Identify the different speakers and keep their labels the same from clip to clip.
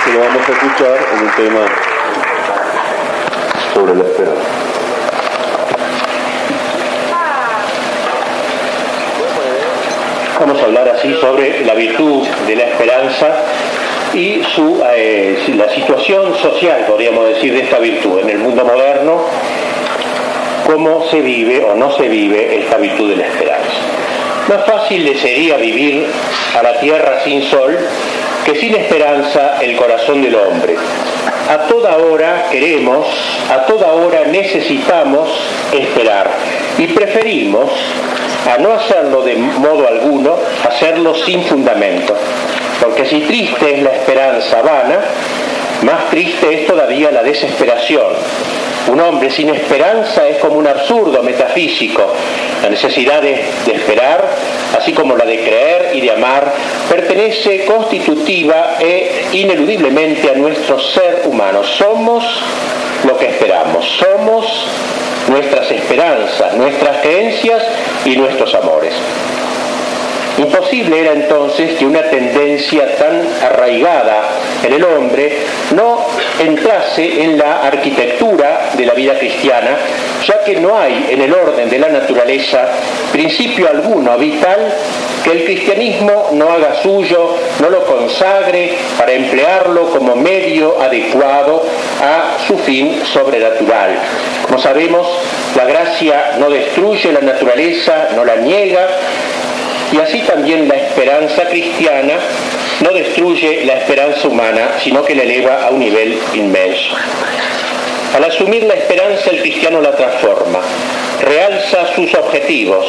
Speaker 1: Entonces lo vamos a escuchar en un tema sobre la esperanza.
Speaker 2: Vamos a hablar así sobre la virtud de la esperanza y su, eh, la situación social, podríamos decir, de esta virtud en el mundo moderno, cómo se vive o no se vive esta virtud de la esperanza. Más fácil le sería vivir a la tierra sin sol que sin esperanza el corazón del hombre. A toda hora queremos, a toda hora necesitamos esperar y preferimos a no hacerlo de modo alguno, hacerlo sin fundamento. Porque si triste es la esperanza vana, más triste es todavía la desesperación. Un hombre sin esperanza es como un absurdo metafísico. La necesidad de, esperar, así como la de creer y de amar, pertenece constitutiva e ineludiblemente a nuestro ser humano. Somos lo que esperamos, somos nuestras esperanzas, nuestras creencias y nuestros amores. Imposible era entonces que una tendencia tan arraigada en el hombre no entrase en la arquitectura de la vida cristiana, ya que no hay en el orden de la naturaleza principio alguno vital que el cristianismo no haga suyo, no lo consagre para emplearlo como medio adecuado a su fin sobrenatural. Como sabemos, la gracia no destruye la naturaleza, no la niega, y así también la esperanza cristiana no destruye la esperanza humana, sino que la eleva a un nivel inmenso. Al asumir la esperanza, el cristiano la transforma, realza sus objetivos,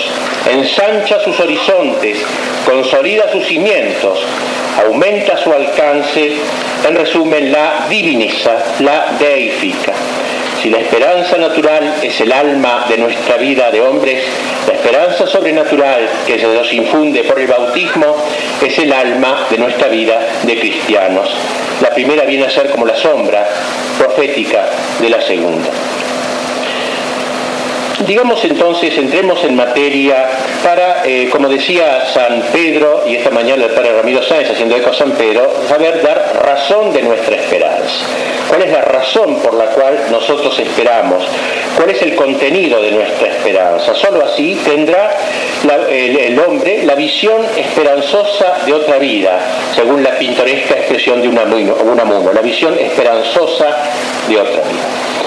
Speaker 2: ensancha sus horizontes, consolida sus cimientos, aumenta su alcance, en resumen, la diviniza, la deifica. Si la esperanza natural es el alma de nuestra vida de hombres, la esperanza sobrenatural que se nos infunde por el bautismo es el alma de nuestra vida de cristianos. La primera viene a ser como la sombra profética de la segunda. Digamos entonces, entremos en materia para, eh, como decía San Pedro, y esta mañana el padre Ramiro Sáenz haciendo eco a San Pedro, saber dar razón de nuestra esperanza. ¿Cuál es la razón por la cual nosotros esperamos? ¿Cuál es el contenido de nuestra esperanza? Solo así tendrá el, hombre la visión esperanzosa de otra vida, según la pintoresca expresión de Unamuno, la visión esperanzosa de otra vida.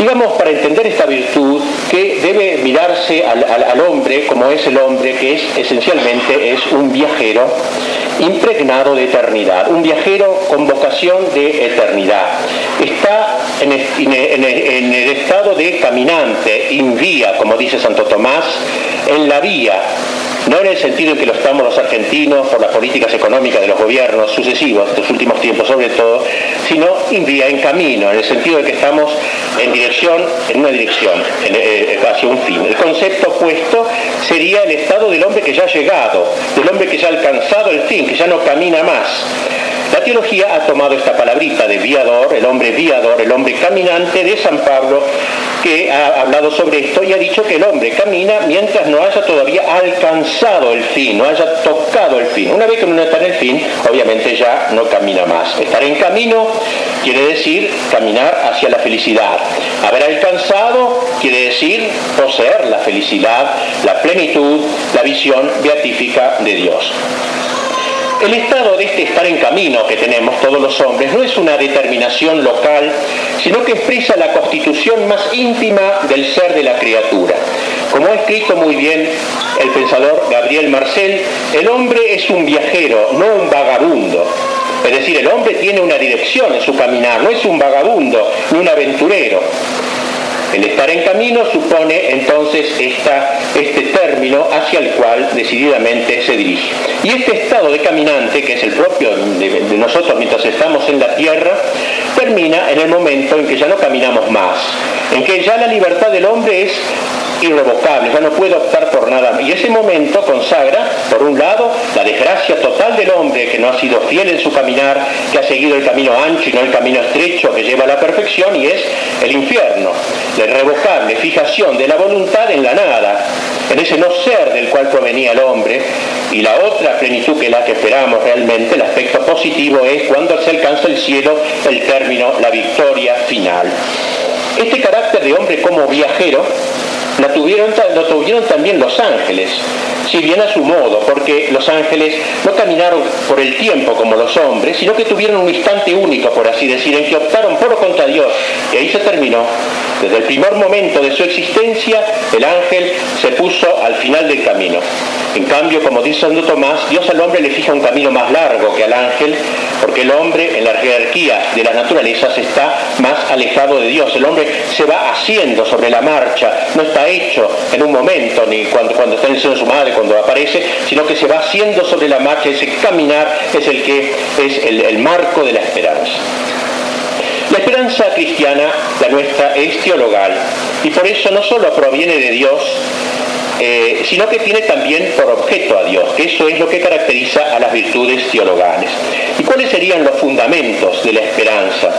Speaker 2: Digamos, para entender esta virtud, que debe mirarse al, hombre como es el hombre, que es esencialmente es un viajero impregnado de eternidad, un viajero con vocación de eternidad. Está en el, estado de caminante, in vía, como dice Santo Tomás, en la vía no en el sentido en que lo estamos los argentinos por las políticas económicas de los gobiernos sucesivos, de los últimos tiempos sobre todo, sino en vía, en camino, en el sentido de que estamos en dirección, en una dirección, eh, hacia un fin. El concepto opuesto sería el estado del hombre que ya ha llegado, del hombre que ya ha alcanzado el fin, que ya no camina más. La teología ha tomado esta palabrita de viador, el hombre viador, el hombre caminante de San Pablo, que ha hablado sobre esto y ha dicho que el hombre camina mientras no haya todavía alcanzado el fin, no haya tocado el fin. Una vez que uno está en el fin, obviamente ya no camina más. Estar en camino quiere decir caminar hacia la felicidad. Haber alcanzado quiere decir poseer la felicidad, la plenitud, la visión beatífica de Dios. El estado de este estar en camino que tenemos todos los hombres no es una determinación local, sino que expresa la constitución más íntima del ser de la criatura. Como ha escrito muy bien el pensador Gabriel Marcel, el hombre es un viajero, no un vagabundo. Es decir, el hombre tiene una dirección en su caminar, no es un vagabundo ni un aventurero. El estar en camino supone entonces este término hacia el cual decididamente se dirige. Y este estado de caminante, que es el propio de, nosotros mientras estamos en la tierra, termina en el momento en que ya no caminamos más, en que ya la libertad del hombre es irrevocable, ya no puedo optar por nada. Y ese momento consagra, por un lado, la desgracia total del hombre que no ha sido fiel en su caminar, que ha seguido el camino ancho y no el camino estrecho que lleva a la perfección, y es el infierno, la irrevocable fijación de la voluntad en la nada, en ese no ser del cual provenía el hombre, y la otra plenitud que la que esperamos realmente, el aspecto positivo es cuando se alcanza el cielo, el término, la victoria final. Este carácter de hombre como viajero tuvieron, lo tuvieron también los ángeles, si bien a su modo, porque los ángeles no caminaron por el tiempo como los hombres, sino que tuvieron un instante único, por así decir, en que optaron por o contra Dios, y ahí se terminó. Desde el primer momento de su existencia, el ángel se puso al final del camino. En cambio, como dice Santo Tomás, Dios al hombre le fija un camino más largo que al ángel, porque el hombre en la jerarquía de las naturalezas está más alejado de Dios. El hombre se va haciendo sobre la marcha, no está hecho en un momento, ni cuando, cuando está en su madre, cuando aparece, sino que se va haciendo sobre la marcha. Ese caminar es el que es el, marco de la esperanza. La esperanza cristiana, la nuestra, es teologal y por eso no solo proviene de Dios, eh, sino que tiene también por objeto a Dios, que eso es lo que caracteriza a las virtudes teologales. ¿Y cuáles serían los fundamentos de la esperanza?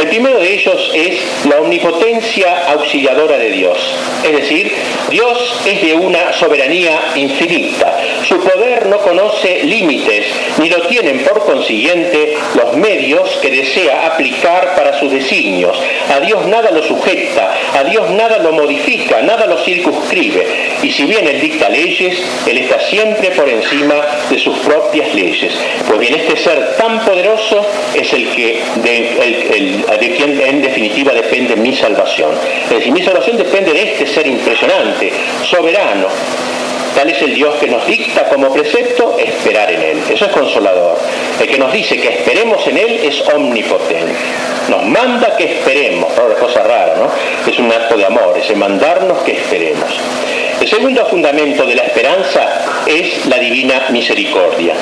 Speaker 2: El primero de ellos es la omnipotencia auxiliadora de Dios. Es decir, Dios es de una soberanía infinita. Su poder no conoce límites, ni lo tienen por consiguiente los medios que desea aplicar para sus designios. A Dios nada lo sujeta, a Dios nada lo modifica, nada lo circunscribe. Y si bien Él dicta leyes, Él está siempre por encima de sus propias leyes. Pues bien, este ser tan poderoso es el que en definitiva depende mi salvación. Es decir, mi salvación depende de este ser impresionante, soberano. Tal es el Dios que nos dicta como precepto esperar en Él. Eso es consolador. El que nos dice que esperemos en Él es omnipotente. Nos manda que esperemos. Una cosa rara, ¿no? Es un acto de amor, ese mandarnos que esperemos. El segundo fundamento de la esperanza es la divina misericordia.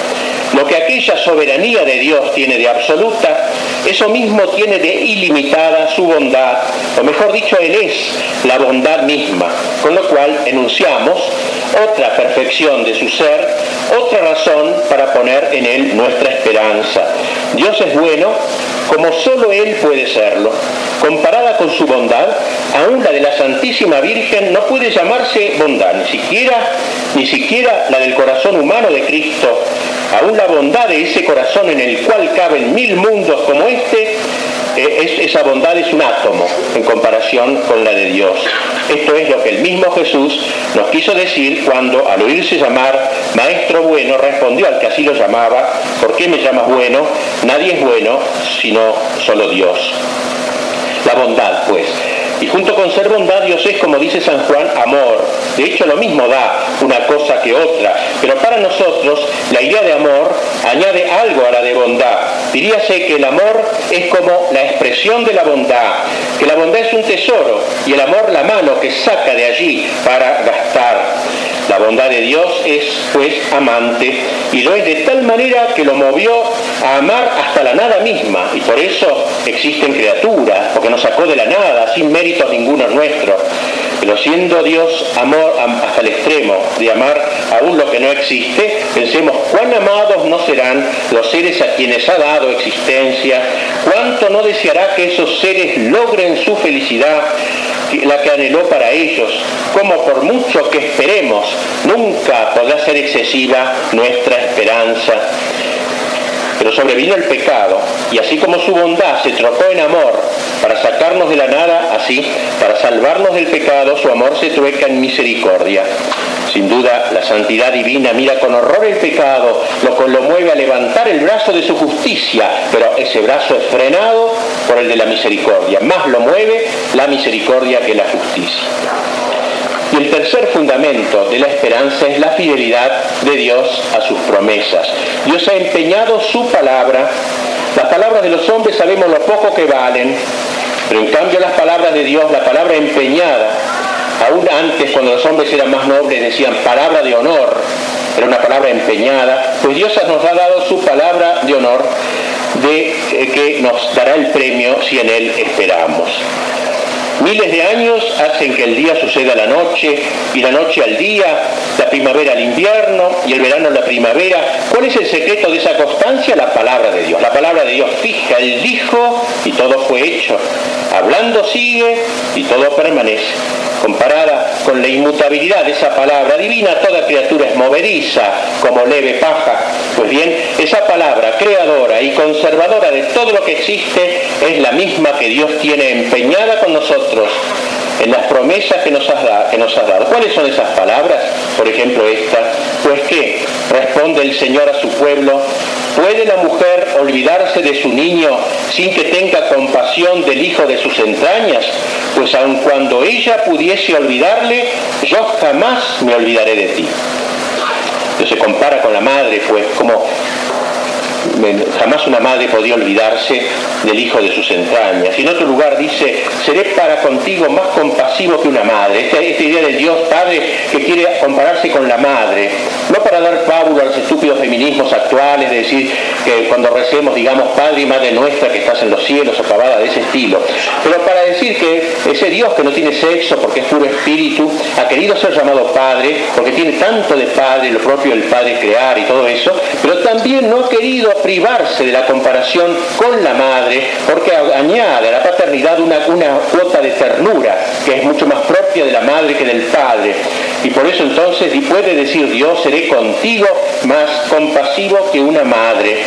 Speaker 2: Lo que aquella soberanía de Dios tiene de absoluta, eso mismo tiene de ilimitada su bondad, o mejor dicho, Él es la bondad misma, con lo cual enunciamos otra perfección de su ser, otra razón para poner en Él nuestra esperanza. Dios es bueno como solo Él puede serlo. Comparada con su bondad, aún la de la Santísima Virgen no puede llamarse bondad, ni siquiera, ni siquiera la del corazón humano de Cristo. Aún la bondad de ese corazón en el cual caben mil mundos como este, eh, esa bondad es un átomo en comparación con la de Dios. Esto es lo que el mismo Jesús nos quiso decir cuando al oírse llamar Maestro bueno respondió al que así lo llamaba, ¿por qué me llamas bueno? Nadie es bueno sino solo Dios. La bondad, pues. Y junto con ser bondad, Dios es, como dice San Juan, amor. De hecho, lo mismo da una cosa que otra. Pero para nosotros, la idea de amor añade algo a la de bondad. Diríase que el amor es como la expresión de la bondad, que la bondad es un tesoro y el amor la mano que saca de allí para gastar. La bondad de Dios es, pues, amante y lo es de tal manera que lo movió a amar hasta la nada misma y por eso existen criaturas, porque nos sacó de la nada, sin méritos ninguno nuestro. Pero siendo Dios amor hasta el extremo de amar aún lo que no existe, pensemos cuán amados no serán los seres a quienes ha dado existencia, cuánto no deseará que esos seres logren su felicidad la que anheló para ellos, como por mucho que esperemos, nunca podrá ser excesiva nuestra esperanza. Pero sobrevino el pecado, y así como su bondad se trocó en amor para sacarnos de la nada, así, para salvarnos del pecado, su amor se trueca en misericordia. Sin duda, la santidad divina mira con horror el pecado, lo, lo mueve a levantar el brazo de su justicia, pero ese brazo es frenado por el de la misericordia. Más lo mueve la misericordia que la justicia. Y el tercer fundamento de la esperanza es la fidelidad de Dios a sus promesas. Dios ha empeñado su palabra. Las palabras de los hombres sabemos lo poco que valen, pero en cambio las palabras de Dios, la palabra empeñada, aún antes cuando los hombres eran más nobles decían palabra de honor, era una palabra empeñada, pues Dios nos ha dado su palabra de honor de eh, que nos dará el premio si en él esperamos. Miles de años hacen que el día suceda a la noche y la noche al día, la primavera al invierno y el verano a la primavera. ¿Cuál es el secreto de esa constancia? La palabra de Dios. La palabra de Dios fija, Él dijo y todo fue hecho. Hablando sigue y todo permanece. Comparada con la inmutabilidad de esa palabra divina, toda criatura es movediza como leve paja. Pues bien, esa palabra creadora y conservadora de todo lo que existe es la misma que Dios tiene empeñada con nosotros en las promesas que nos, has dado. ¿Cuáles son esas palabras? Por ejemplo, esta. Pues que responde el Señor a su pueblo, ¿puede la mujer olvidarse de su niño sin que tenga compasión del hijo de sus entrañas? Pues aun cuando ella pudiese olvidarle, yo jamás me olvidaré de ti. se compara con la madre, pues como jamás una madre podía olvidarse del hijo de sus entrañas. Y en otro lugar dice, seré para contigo más compasivo que una madre. Esta, idea del Dios Padre que quiere compararse con la madre, no para dar pábulo a los estúpidos feminismos actuales, de decir que cuando recemos digamos Padre y Madre nuestra que estás en los cielos o de ese estilo, pero para decir que ese Dios que no tiene sexo porque es puro espíritu, ha querido ser llamado Padre porque tiene tanto de Padre, lo propio del Padre crear y todo eso, pero también no ha querido privarse de la comparación con la madre porque añade a la paternidad una, una cuota de ternura que es mucho más propia de la madre que del padre. Y por eso entonces puede decir Dios, seré contigo más compasivo que una madre.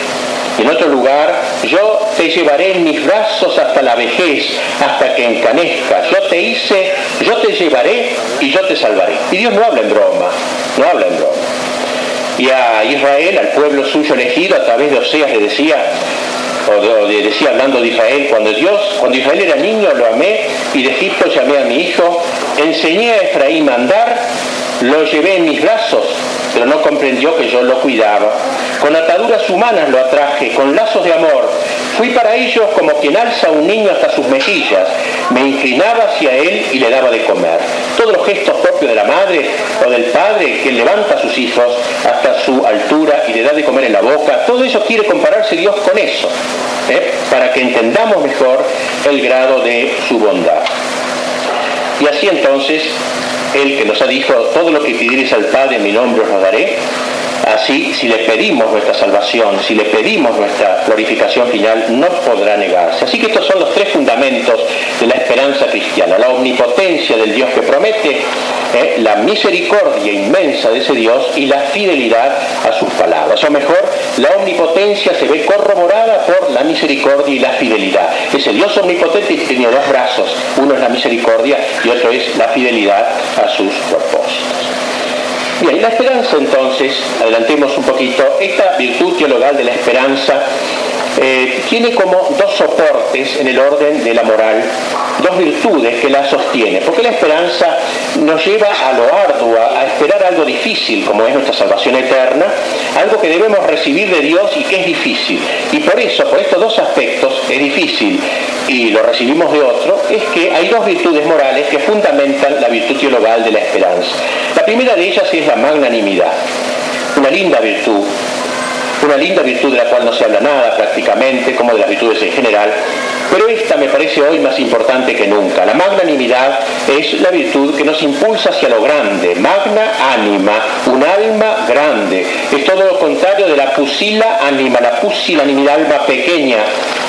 Speaker 2: En otro lugar, yo te llevaré en mis brazos hasta la vejez, hasta que encanezca. Yo te hice, yo te llevaré y yo te salvaré. Y Dios no habla en broma, no habla en broma y a Israel, al pueblo suyo elegido, a través de Oseas le decía, o le decía hablando de Israel, cuando Dios, cuando Israel era niño lo amé y de Egipto llamé a mi hijo, enseñé a Efraín a andar, lo llevé en mis brazos, pero no comprendió que yo lo cuidaba. Con ataduras humanas lo atraje, con lazos de amor. Fui para ellos como quien alza a un niño hasta sus mejillas. Me inclinaba hacia él y le daba de comer. Todos los gestos propios de la madre o del padre que levanta a sus hijos hasta su altura y le da de comer en la boca, todo eso quiere compararse Dios con eso, ¿eh? para que entendamos mejor el grado de su bondad. Y así entonces, el que nos ha dicho, todo lo que pidierais al Padre en mi nombre os lo daré, Así, si le pedimos nuestra salvación, si le pedimos nuestra glorificación final, no podrá negarse. Así que estos son los tres fundamentos de la esperanza cristiana. La omnipotencia del Dios que promete, eh, la misericordia inmensa de ese Dios y la fidelidad a sus palabras. O mejor, la omnipotencia se ve corroborada por la misericordia y la fidelidad. Ese Dios omnipotente tiene dos brazos. Uno es la misericordia y otro es la fidelidad a sus propósitos. Bien, la esperanza entonces, adelantemos un poquito, esta virtud teologal de la esperanza eh, tiene como dos soportes en el orden de la moral, dos virtudes que la sostienen, porque la esperanza nos lleva a lo arduo, a esperar algo difícil, como es nuestra salvación eterna, algo que debemos recibir de Dios y que es difícil. Y por eso, por estos dos aspectos, es difícil y lo recibimos de otro, es que hay dos virtudes morales que fundamentan la virtud teologal de la esperanza. La primera de ellas es la magnanimidad, una linda virtud una linda virtud de la cual no se habla nada prácticamente, como de las virtudes en general, pero esta me parece hoy más importante que nunca. La magnanimidad es la virtud que nos impulsa hacia lo grande, magna anima, un alma grande. Es todo lo contrario de la pusila anima, la pusilanimidad, alma pequeña,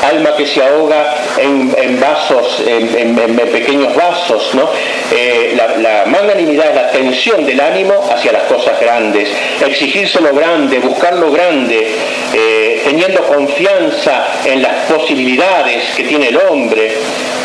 Speaker 2: alma que se ahoga en, vasos, en, pequeños vasos. ¿no? Eh, la, magnanimidad la tensión del ánimo hacia las cosas grandes, exigirse lo grande, buscar lo grande, eh, teniendo confianza en las posibilidades que tiene el hombre.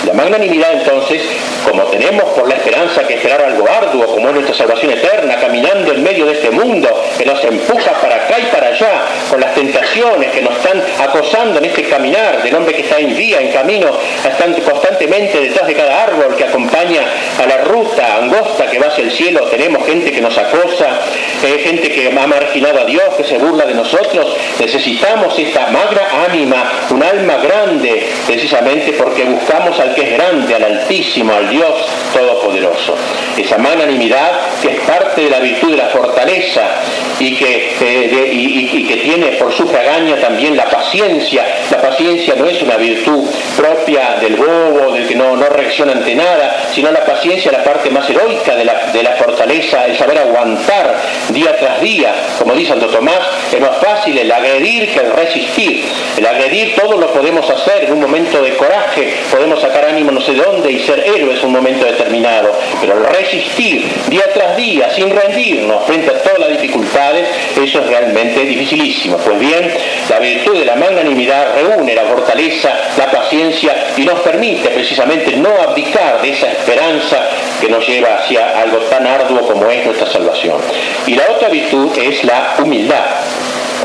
Speaker 2: La magnanimidad entonces, como tenemos por la esperanza que esperar algo arduo, como es nuestra salvación eterna, caminando en medio de este mundo que nos empuja para acá y para allá, con las tentaciones que nos están acosando en este caminar del hombre que está en vía, en camino, están constantemente detrás de cada árbol que acompaña a la ruta angosta que va hacia el cielo, tenemos gente que nos acosa, eh, gente que ha marginado a Dios, que se burla de nosotros. Necesitamos esta magra ánima, un alma grande, precisamente porque buscamos al que es grande, al Altísimo, al Dios Todopoderoso. Esa magnanimidad que es parte de la virtud de la fortaleza y que, eh, y, que tiene por su fragaña también la paciencia. La paciencia no es una virtud propia del bobo, del que no, no reacciona ante nada, sino la paciencia, la parte más heroica de la, de la fortaleza, el saber aguantar día tras día. Como dice Santo Tomás, es más fácil el agredir que el resistir. El agredir todo lo podemos hacer en un momento de coraje, podemos sacar ánimo no sé dónde y ser héroes en un momento determinado, pero el resistir día tras día sin rendirnos frente a todas las dificultades, eso es realmente dificilísimo. Pues bien, la virtud de la magnanimidad reúne la fortaleza, la paciencia y nos permite precisamente no abdicar de esa esperanza que nos lleva hacia algo tan arduo como es nuestra salvación. Y la otra virtud es la humildad.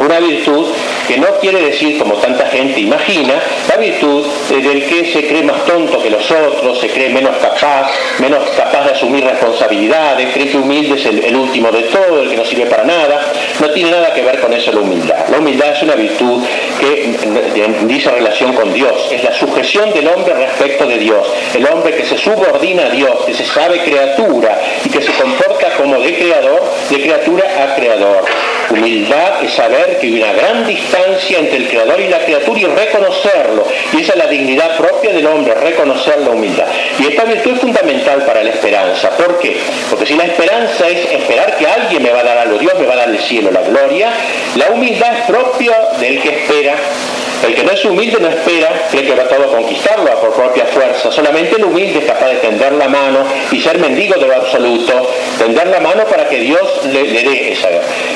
Speaker 2: Una virtud que no quiere decir, como tanta gente imagina, la virtud del que se cree más tonto que los otros, se cree menos capaz, menos capaz de asumir responsabilidades, cree que humilde es el, último de todo, el que no sirve para nada. No tiene nada que ver con eso la humildad. La humildad es una virtud que dice relación con Dios, es la sujeción del hombre respecto de Dios, el hombre que se subordina a Dios, que se sabe criatura y que se comporta como de creador, de criatura a creador. Humildad es saber que hay una gran distancia entre el creador y la criatura y reconocerlo. Y esa es la dignidad propia del hombre, reconocer la humildad. Y esta virtud es fundamental para la esperanza. ¿Por qué? Porque si la esperanza es esperar que alguien me va a dar algo, Dios me va a dar el cielo, la gloria, la humildad es propia del que espera el que no es humilde no espera, cree que va todo a conquistarlo por propia fuerza. Solamente el humilde es capaz de tender la mano y ser mendigo de lo absoluto, tender la mano para que Dios le, dé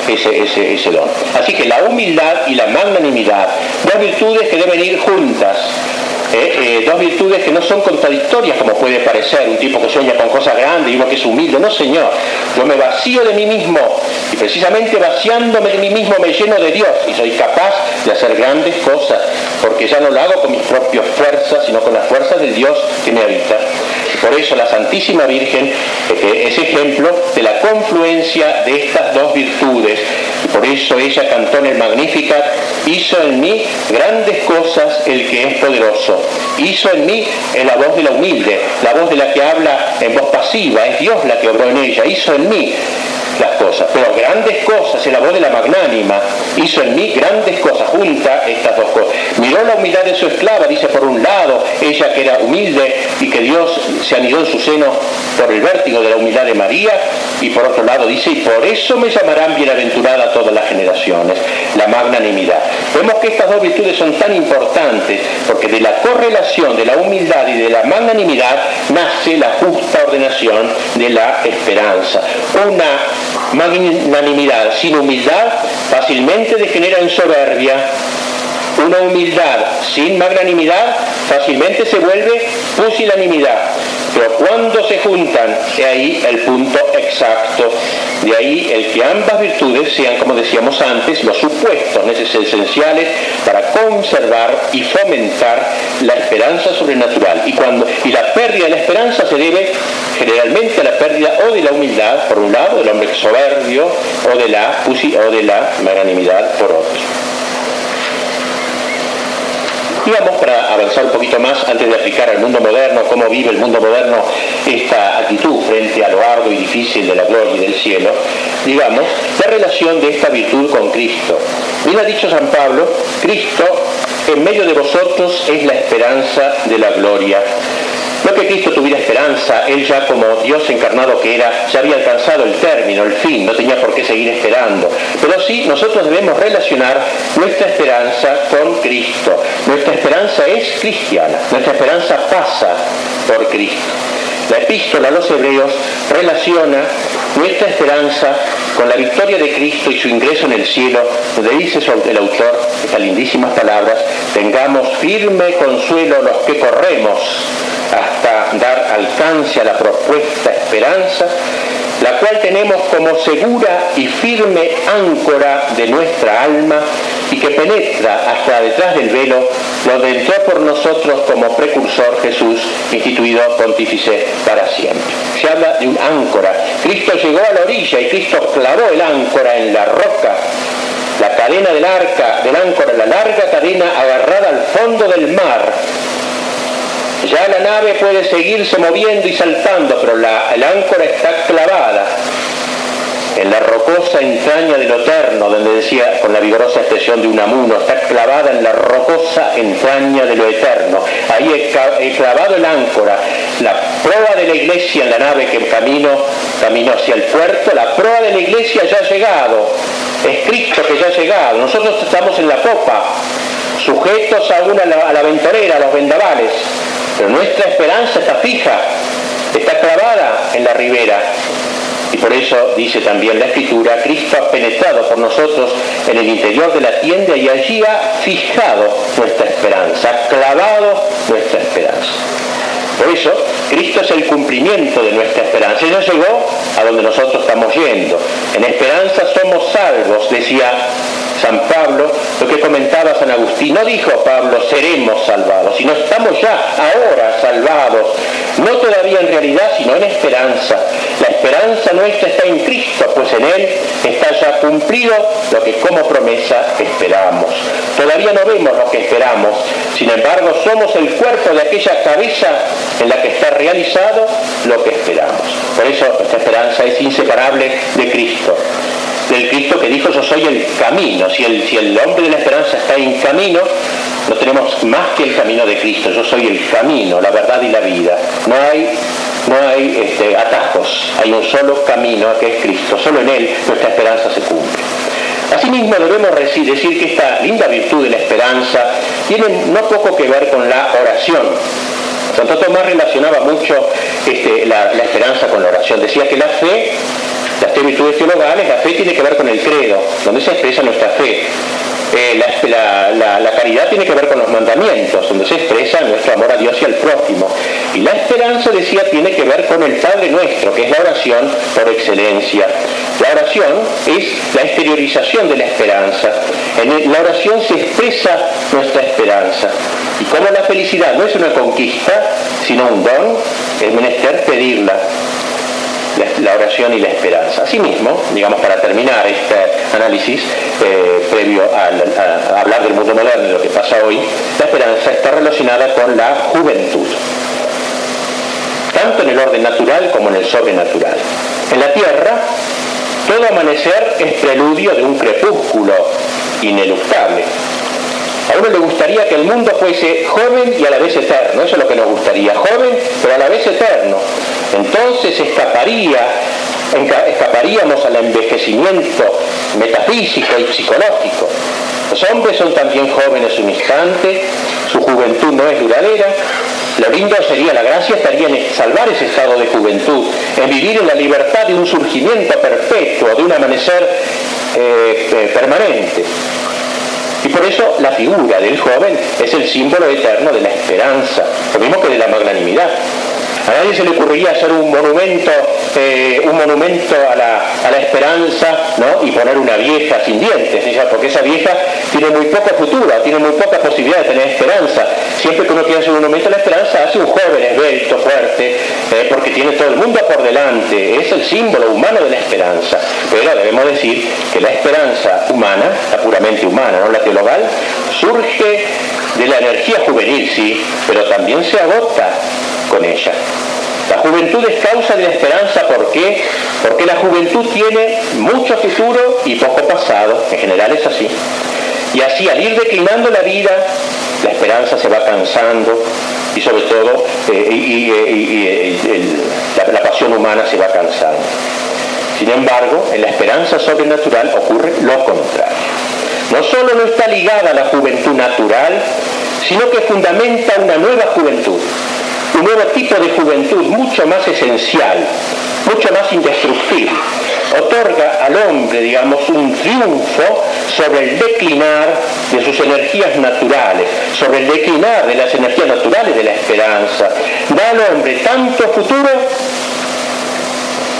Speaker 2: ese, ese don. Así que la humildad y la magnanimidad, dos virtudes que deben ir juntas. ¿Eh? Eh, dos virtudes que no son contradictorias como puede parecer, un tipo que sueña con cosas grandes y uno que es humilde, no señor, yo me vacío de mí mismo y precisamente vaciándome de mí mismo me lleno de Dios y soy capaz de hacer grandes cosas, porque ya no lo hago con mis propias fuerzas, sino con las fuerzas del Dios que me habita. Por eso la Santísima Virgen eh, es ejemplo de la confluencia de estas dos virtudes. Por eso ella cantó en el Magnificat, hizo en mí grandes cosas el que es poderoso. Hizo en mí en la voz de la humilde, la voz de la que habla en voz pasiva, es Dios la que obró en ella. Hizo en mí las cosas, pero grandes cosas, en la voz de la magnánima, hizo en mí grandes cosas, junta estas dos cosas. Miró la humildad de su esclava, dice por un lado, ella que era humilde y que Dios se anidó en su seno por el vértigo de la humildad de María, y por otro lado dice, y por eso me llamarán bienaventurada todas las generaciones, la magnanimidad. Vemos que estas dos virtudes son tan importantes, porque de la correlación de la humildad y de la magnanimidad nace la justa ordenación de la esperanza. Una magnanimidad sin humildad fácilmente degenera en soberbia. Una humildad sin magnanimidad fácilmente se vuelve pusilanimidad. Pero cuando se juntan, de ahí el punto exacto. De ahí el que ambas virtudes sean, como decíamos antes, los supuestos esenciales para conservar y fomentar la esperanza sobrenatural. Y, cuando, y la pérdida de la esperanza se debe generalmente a la pérdida o de la humildad, por un lado, del hombre soberbio, o de la, o de la magnanimidad, por otro. Y vamos para avanzar un poquito más antes de aplicar al mundo moderno, cómo vive el mundo moderno esta actitud frente a lo arduo y difícil de la gloria y del cielo, digamos, la relación de esta virtud con Cristo. Bien ha dicho San Pablo, Cristo en medio de vosotros es la esperanza de la gloria. No que Cristo tuviera esperanza, él ya como Dios encarnado que era, ya había alcanzado el término, el fin, no tenía por qué seguir esperando. Pero sí, nosotros debemos relacionar nuestra esperanza con Cristo. Nuestra esperanza es cristiana, nuestra esperanza pasa por Cristo. La epístola a los hebreos relaciona nuestra esperanza con la victoria de Cristo y su ingreso en el cielo, donde dice el autor estas lindísimas palabras, tengamos firme consuelo los que corremos hasta dar alcance a la propuesta esperanza, la cual tenemos como segura y firme áncora de nuestra alma y que penetra hasta detrás del velo, lo entró por nosotros como precursor Jesús, instituido pontífice para siempre. Se habla de un áncora. Cristo llegó a la orilla y Cristo clavó el áncora en la roca la cadena del arca, del áncora, la larga cadena agarrada al fondo del mar. Ya la nave puede seguirse moviendo y saltando, pero la, el áncora está clavada en la rocosa entraña de lo eterno, donde decía con la vigorosa expresión de un amuno, está clavada en la rocosa entraña de lo eterno. Ahí he clavado el áncora, la proa de la iglesia en la nave que camino, camino hacia el puerto, la proa de la iglesia ya ha llegado, es Cristo que ya ha llegado, nosotros estamos en la popa, sujetos aún a la, a la a los vendavales, pero nuestra esperanza está fija, está clavada en la ribera y por eso dice también la Escritura, Cristo ha penetrado por nosotros en el interior de la tienda y allí ha fijado nuestra esperanza, ha clavado nuestra esperanza. Por eso, Cristo es el cumplimiento de nuestra esperanza. Ella llegó a donde nosotros estamos yendo. En esperanza somos salvos, decía San Pablo, lo que comentaba San Agustín. No dijo Pablo, seremos salvados, sino estamos ya ahora salvados. No todavía en realidad, sino en esperanza. La esperanza nuestra está en Cristo, pues en Él está ya cumplido lo que como promesa esperamos. Todavía no vemos lo que esperamos, sin embargo somos el cuerpo de aquella cabeza en la que está realizado lo que esperamos. Por eso esta esperanza es inseparable de Cristo del Cristo que dijo yo soy el camino. Si el, si el hombre de la esperanza está en camino, no tenemos más que el camino de Cristo. Yo soy el camino, la verdad y la vida. No hay, no hay este, atajos, hay un solo camino que es Cristo. Solo en Él nuestra esperanza se cumple. Asimismo debemos decir que esta linda virtud de la esperanza tiene no poco que ver con la oración. Santo Tomás relacionaba mucho este, la, la esperanza con la oración. Decía que la fe las tres virtudes teologales, la fe tiene que ver con el credo, donde se expresa nuestra fe. Eh, la, caridad tiene que ver con los mandamientos, donde se expresa nuestro amor a Dios y al prójimo. Y la esperanza, decía, tiene que ver con el Padre nuestro, que es la oración por excelencia. La oración es la exteriorización de la esperanza. En la oración se expresa nuestra esperanza. Y como la felicidad no es una conquista, sino un don, es menester pedirla la, oración y la esperanza. Asimismo, digamos, para terminar este análisis, eh, previo a, hablar del mundo moderno y lo que pasa hoy, la esperanza está relacionada con la juventud, tanto en el orden natural como en el sobrenatural. En la Tierra, todo amanecer es preludio de un crepúsculo ineluctable. A uno le gustaría que el mundo fuese joven y a la vez eterno, eso es lo que nos gustaría, joven pero a la vez eterno. Entonces escaparía, escaparíamos al envejecimiento metafísico y psicológico. Los hombres son también jóvenes un instante, su juventud no es duradera. Lo lindo sería, la gracia estaría en salvar ese estado de juventud, en vivir en la libertad de un surgimiento perpetuo, de un amanecer eh, eh, permanente. Y por eso la figura del joven es el símbolo eterno de la esperanza, lo mismo que de la magnanimidad. A nadie se le ocurriría hacer un monumento, eh, un monumento a la, esperanza ¿no? y poner una vieja sin dientes, porque esa vieja tiene muy poca futura, tiene muy poca posibilidad de tener esperanza. Siempre que uno quiere hacer un monumento a la esperanza, hace un joven esbelto, fuerte, eh, porque tiene todo el mundo por delante, es el símbolo humano de la esperanza. Pero debemos decir que la esperanza humana, la puramente humana, no la teologal, surge de la energía juvenil, sí, pero también se agota con ella. La juventud es causa de la esperanza, ¿por qué? Porque la juventud tiene mucho futuro y poco pasado, en general es así. Y así al ir declinando la vida, la esperanza se va cansando y sobre todo la pasión humana se va cansando. Sin embargo, en la esperanza sobrenatural ocurre lo contrario. No solo no está ligada a la juventud natural, sino que fundamenta una nueva juventud, un nuevo tipo de juventud mucho más esencial, mucho más indestructible. Otorga al hombre, digamos, un triunfo sobre el declinar de sus energías naturales, sobre el declinar de las energías naturales de la esperanza. Da al hombre tanto futuro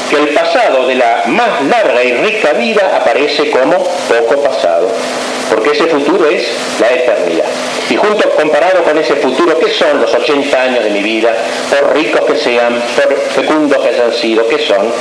Speaker 2: que el pasado de la más larga y rica vida aparece como poco pasado. porque ese futuro es la eternidad. Y junto comparado con ese futuro, ¿qué son los 80 años de mi vida? Por ricos que sean, por fecundos que hayan sido, ¿qué son?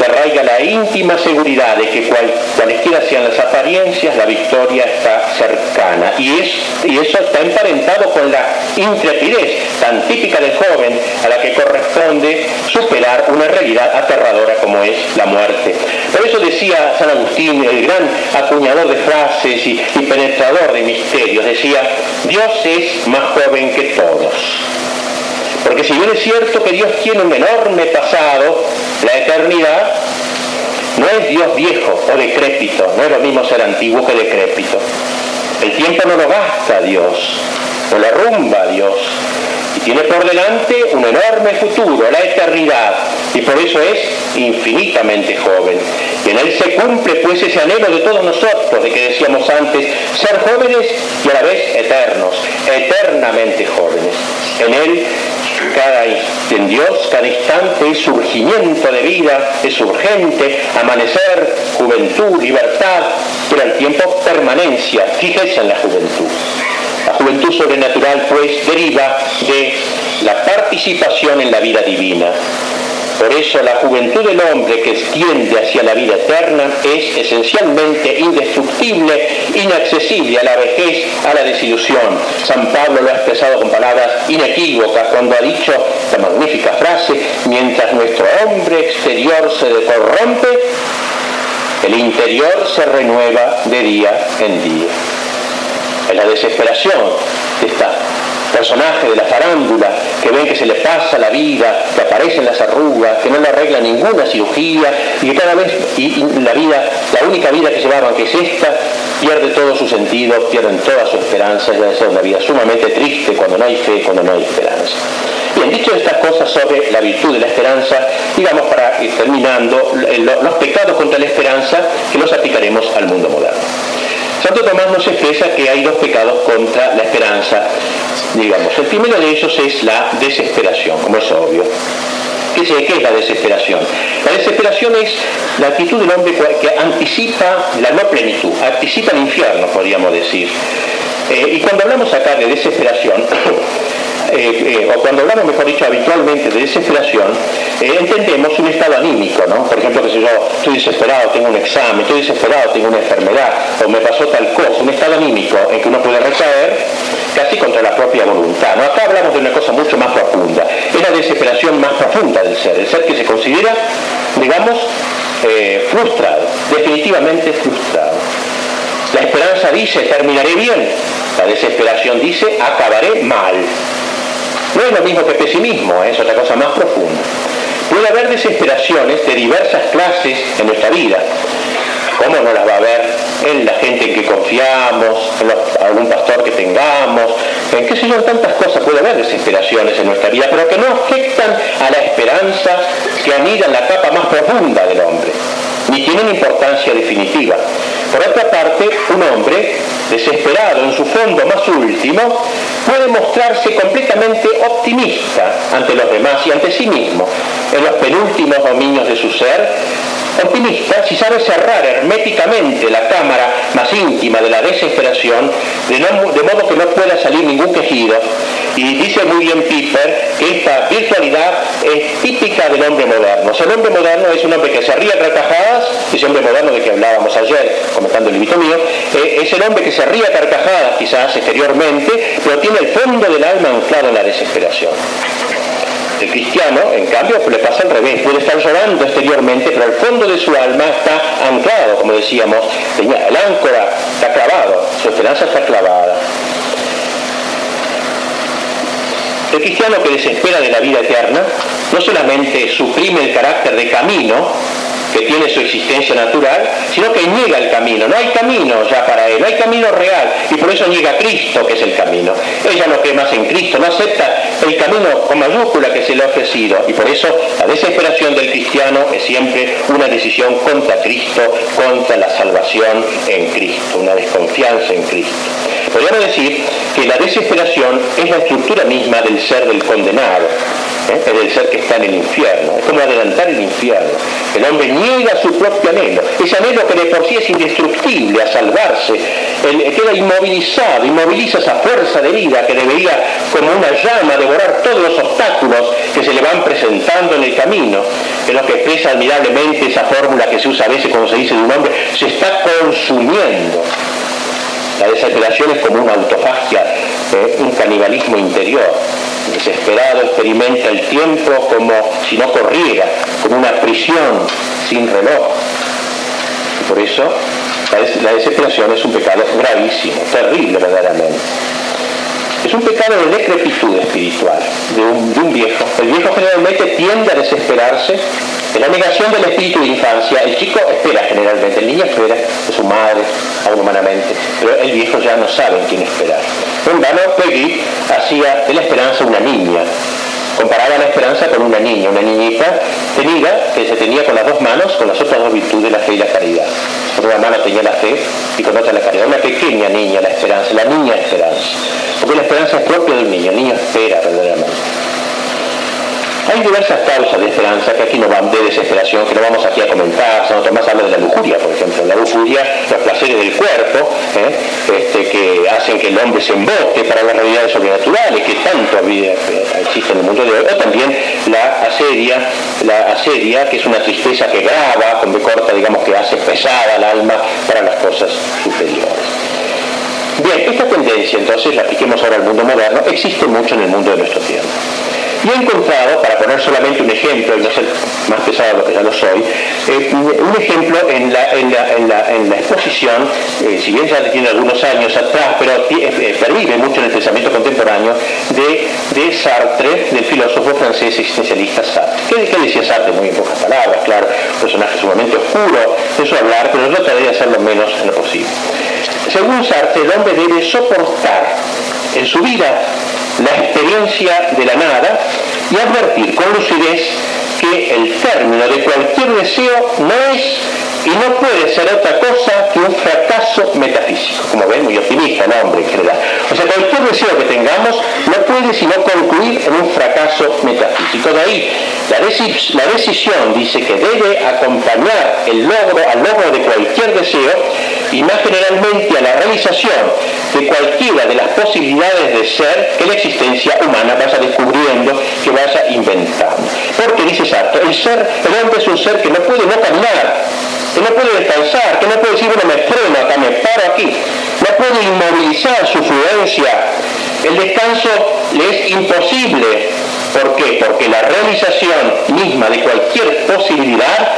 Speaker 2: Se arraiga la íntima seguridad de que cual, cualesquiera sean las apariencias, la victoria está cercana. Y, es, y eso está emparentado con la intrepidez tan típica del joven a la que corresponde superar una realidad aterradora como es la muerte. Por eso decía San Agustín, el gran acuñador de frases y penetrador de misterios, decía, Dios es más joven que todos. Porque si bien es cierto que Dios tiene un enorme pasado, la eternidad no es Dios viejo o decrépito, no es lo mismo ser antiguo que decrépito. El tiempo no lo gasta Dios, no lo rumba Dios. Y tiene por delante un enorme futuro, la eternidad, y por eso es infinitamente joven. Y en él se cumple pues ese anhelo de todos nosotros, de que decíamos antes, ser jóvenes y a la vez eternos, eternamente jóvenes. En él cada, en Dios cada instante es surgimiento de vida, es urgente, amanecer, juventud, libertad, pero al tiempo permanencia, fíjese en la juventud. La juventud sobrenatural pues deriva de la participación en la vida divina, por eso la juventud del hombre que extiende hacia la vida eterna es esencialmente indestructible, inaccesible a la vejez, a la desilusión. San Pablo lo ha expresado con palabras inequívocas cuando ha dicho la magnífica frase, mientras nuestro hombre exterior se corrompe, el interior se renueva de día en día. En la desesperación de personaje de la farándula que ven que se le pasa la vida, que aparecen las arrugas, que no le arregla ninguna cirugía y que cada vez y, la vida, la única vida que llevaban, que es esta, pierde todo su sentido, pierden toda su esperanza, ya es una vida sumamente triste cuando no hay fe, cuando no hay esperanza. Bien, dicho estas cosas sobre la virtud de la esperanza, digamos para ir terminando, los pecados contra la esperanza que los aplicaremos al mundo moderno. Santo Tomás nos expresa que hay dos pecados contra la esperanza. Digamos, el primero de ellos es la desesperación, como es obvio. ¿Qué es, la desesperación? La desesperación es la actitud del hombre que anticipa la no plenitud, anticipa el infierno, podríamos decir. Eh, y cuando hablamos acá de desesperación, Eh, eh, o cuando hablamos, mejor dicho, habitualmente de desesperación, eh, entendemos un estado anímico, ¿no? Por ejemplo, que si yo estoy desesperado, tengo un examen, estoy desesperado, tengo una enfermedad, o me pasó tal cosa, un estado anímico en que uno puede recaer casi contra la propia voluntad. ¿no? Acá hablamos de una cosa mucho más profunda, es la desesperación más profunda del ser, el ser que se considera, digamos, frustrado, definitivamente frustrado. La esperanza dice, terminaré bien. La desesperación dice, acabaré mal. No es lo mismo que pesimismo, ¿eh? es otra cosa más profunda. Puede haber desesperaciones de diversas clases en nuestra vida. ¿Cómo no las va a haber en la gente en que confiamos, en algún pastor que tengamos, en qué sé tantas cosas puede haber desesperaciones en nuestra vida, pero que no afectan a la esperanza que anida en la capa más profunda del hombre, ni tienen importancia definitiva. Por otra parte, un hombre, desesperado en su fondo más último, puede mostrarse completamente optimista ante los demás y ante sí mismo. En los penúltimos dominios de su ser, optimista si sabe cerrar herméticamente la cámara más íntima de la desesperación, de, modo que no pueda salir ningún quejido. Y dice muy bien Piper que esta virtualidad es típica del hombre moderno. el hombre moderno es un hombre que se ríe a carcajadas, ese hombre moderno de que hablábamos ayer, comentando el libro mío, eh, es el hombre que se ríe a carcajadas quizás exteriormente, pero tiene el fondo del alma anclado en la desesperación. El cristiano, en cambio, le pasa al revés, puede estar llorando exteriormente, pero el fondo de su alma está anclado, como decíamos, el áncora está clavado, su esperanza está clavada. El cristiano que desespera de la vida eterna no solamente suprime el carácter de camino, que tiene su existencia natural, sino que niega el camino. No hay camino ya para él, no hay camino real, y por eso niega a Cristo, que es el camino. Ella no cree más en Cristo, no acepta el camino con mayúscula que se le ha ofrecido, y por eso la desesperación del cristiano es siempre una decisión contra Cristo, contra la salvación en Cristo, una desconfianza en Cristo. Podríamos decir que la desesperación es la estructura misma del ser del condenado, ¿eh? es del ser que está en el infierno, es como adelantar el infierno. El hombre niega su propio anhelo, ese anhelo que de por sí es indestructible a salvarse, queda inmovilizado, inmoviliza esa fuerza de vida que debería como una llama devorar todos los obstáculos que se le van presentando en el camino, es lo que expresa admirablemente esa fórmula que se usa a veces cuando se dice de un hombre, se está consumiendo. La desesperación es como una autofagia, ¿eh? un canibalismo interior. Desesperado experimenta el tiempo como si no corriera, como una prisión sin reloj. Por eso la desesperación es un pecado gravísimo, terrible verdaderamente. Es un pecado de decrepitud espiritual, de un, viejo. El viejo generalmente tiende a desesperarse en la negación del espíritu de infancia. El chico espera generalmente, el niño espera de su madre, aún humanamente, pero el viejo ya no sabe en quién esperar. En vano, Peggy hacía de la esperanza una niña, comparaba la esperanza con una niña, una niñita tenida que se tenía con las dos manos, con las otras dos virtudes, la fe y la caridad. Con una mano tenía la fe y con otra la caridad. Una pequeña niña, la esperanza, la niña esperanza. Porque la esperanza es propia del niño, el niño espera verdaderamente. Hay diversas causas de esperanza que aquí no van de desesperación, que no vamos aquí a comentar. Santo Tomás habla de la lujuria, por ejemplo. La lujuria, los placeres del cuerpo, ¿eh? este, que hacen que el hombre se emboque para las realidades sobrenaturales que tanto existen en el mundo de hoy. O también la asedia, la asedia, que es una tristeza que graba, con corta, digamos, que hace pesada el alma para las cosas superiores. Bien, esta tendencia, entonces, la apliquemos ahora al mundo moderno, existe mucho en el mundo de nuestro tiempo. Y he encontrado, para poner solamente un ejemplo, y no ser más pesado lo que ya lo soy, eh, un ejemplo en la, exposición, eh, si bien ya tiene algunos años atrás, pero eh, pervive mucho en el pensamiento contemporáneo, de, Sartre, del filósofo francés existencialista Sartre. ¿Qué, decía Sartre? Muy en pocas palabras, claro, personaje sumamente oscuro de su hablar, pero yo trataré de hacerlo menos en lo posible. Según Sartre, el debe soportar en su vida la experiencia de la nada y advertir con lucidez que el término de cualquier deseo no es y no puede ser otra cosa que un fracaso metafísico. Como ven, muy optimista el hombre en general. O sea, cualquier deseo que tengamos no puede sino concluir en un fracaso metafísico. De ahí, la, decisión dice que debe acompañar el logro, al logro de cualquier deseo y más generalmente a la realización de cualquiera de las posibilidades de ser que la existencia humana vaya descubriendo, que vaya inventando. Porque dice Sartre, el ser, el hombre es un ser que no puede no caminar, que no puede descansar, que no puede decir, bueno, me freno acá, me paro aquí, no puede inmovilizar su fluencia. El descanso le es imposible. ¿Por qué? Porque la realización misma de cualquier posibilidad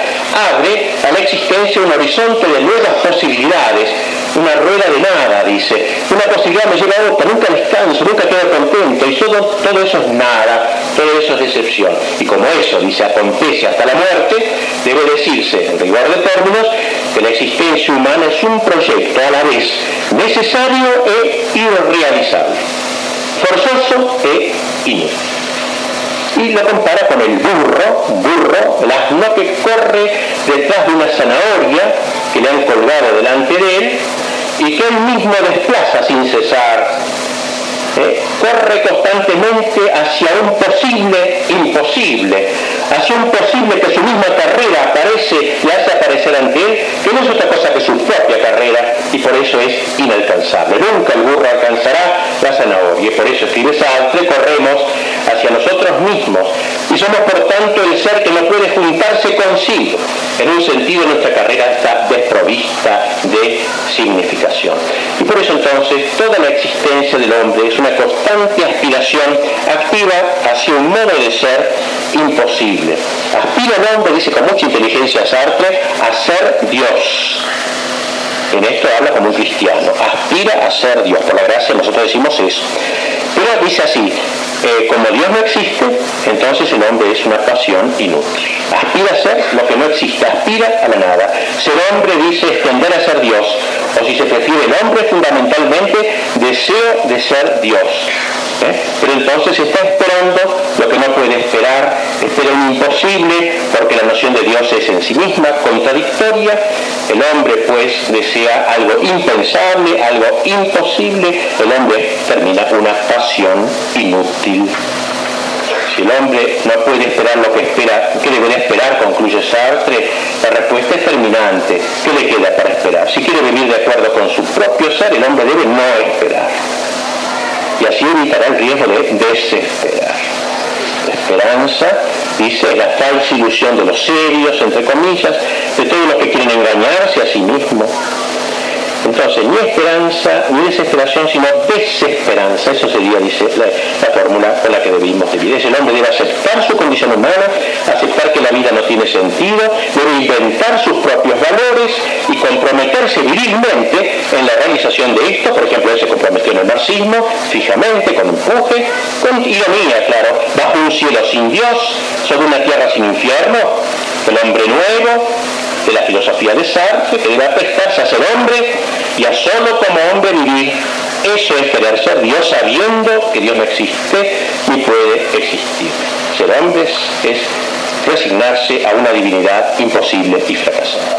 Speaker 2: abre a la existencia un horizonte de nuevas posibilidades, una rueda de nada, dice. Una posibilidad me lleva a otra, nunca descanso, nunca quedo contento, y todo, todo eso es nada, todo eso es decepción. Y como eso, dice, acontece hasta la muerte, debe decirse, en rigor de términos, que la existencia humana es un proyecto a la vez necesario e irrealizable, forzoso e inútil y lo compara con el burro, burro, el asno que corre detrás de una zanahoria que le han colgado delante de él y que él mismo desplaza sin cesar. ¿eh? corre constantemente hacia un posible imposible, hacia un posible que su misma carrera aparece y hace aparecer ante él, que no es otra cosa que su propia carrera y por eso es inalcanzable. Nunca el burro alcanzará la zanahoria y por eso escribe Sartre, corremos hacia nosotros mismos y somos por tanto el ser que no puede juntarse consigo. En un sentido nuestra carrera está desprovista de significación. Y por eso entonces toda la existencia del hombre es una constante aspiración activa hacia un modo de ser imposible. Aspira el hombre, dice con mucha inteligencia Sartre, a ser Dios. En esto habla como un cristiano. Aspira a ser Dios. Por la gracia nosotros decimos eso. Pero dice así, eh, como Dios no existe, entonces el hombre es una pasión inútil. Aspira a ser lo que no existe, aspira a la nada. Ser hombre dice extender a ser Dios, o si se prefiere, el hombre fundamentalmente deseo de ser Dios. ¿eh? Pero entonces está esperando lo que no puede esperar, espera un imposible, porque la noción de Dios es en sí misma contradictoria. El hombre pues desea algo impensable, algo imposible. El hombre termina una pasión inútil. Si el hombre no puede esperar lo que espera, ¿qué debería esperar? Concluye Sartre. La respuesta es terminante. ¿Qué le queda para esperar? Si quiere vivir de acuerdo con su propio ser, el hombre debe no esperar. Y así evitará el riesgo de desesperar. La esperanza, dice, es la falsa ilusión de los serios, entre comillas, de todos los que quieren engañarse a sí mismos entonces, ni esperanza, ni desesperación, sino desesperanza. Eso sería, dice, la, fórmula con la que debimos vivir. Es el hombre debe aceptar su condición humana, aceptar que la vida no tiene sentido, debe inventar sus propios valores y comprometerse virilmente en la realización de esto. Por ejemplo, él se comprometió en el marxismo, fijamente, con empuje, con ironía, claro, bajo un cielo sin Dios, sobre una tierra sin infierno, el hombre nuevo, de la filosofía de Sartre, que debe prestarse a ser hombre y a solo como hombre vivir. Eso es querer ser Dios sabiendo que Dios no existe ni puede existir. Ser hombre es resignarse a una divinidad imposible y fracasada.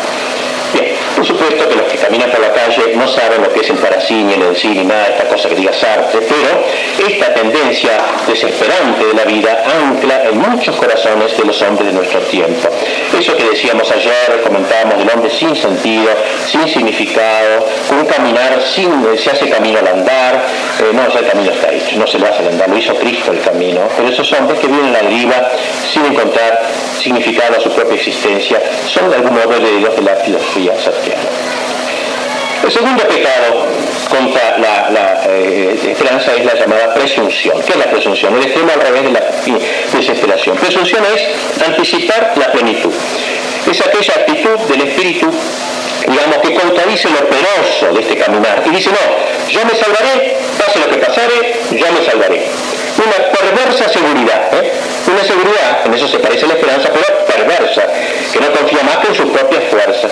Speaker 2: Por supuesto que los que caminan por la calle no saben lo que es el parasí, ni el ni nada esta cosa que diga Sartre, pero esta tendencia desesperante de la vida ancla en muchos corazones de los hombres de nuestro tiempo. Eso que decíamos ayer, comentábamos del hombre sin sentido, sin significado, con un caminar sin, se hace camino al andar, eh, no, ya el camino está hecho, no se lo hace al andar, lo hizo Cristo el camino, pero esos hombres que vienen a la deriva sin encontrar significado a su propia existencia, son de algún modo herederos de la filosofía El segundo pecado contra la, eh, esperanza es la llamada presunción. ¿Qué es la presunción? El extremo al revés de la desesperación. Presunción es anticipar la plenitud. Es aquella actitud del espíritu digamos, que contradice lo penoso de este caminar y dice, no, yo me salvaré, pase lo que pasare, yo me salvaré. Una perversa seguridad, ¿eh? una seguridad, en eso se parece a la esperanza, pero perversa, que no confía más que en sus propias fuerzas.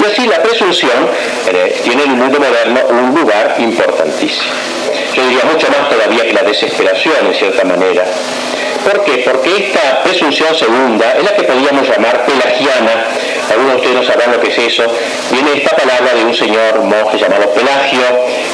Speaker 2: Y así la presunción eh, tiene en el mundo moderno un lugar importantísimo. Yo diría mucho más todavía que la desesperación, en cierta manera. ¿Por qué? Porque esta presunción segunda es la que podríamos llamar pelagiana. Algunos de ustedes no sabrán lo que es eso. Viene esta palabra de un señor monje llamado Pelagio,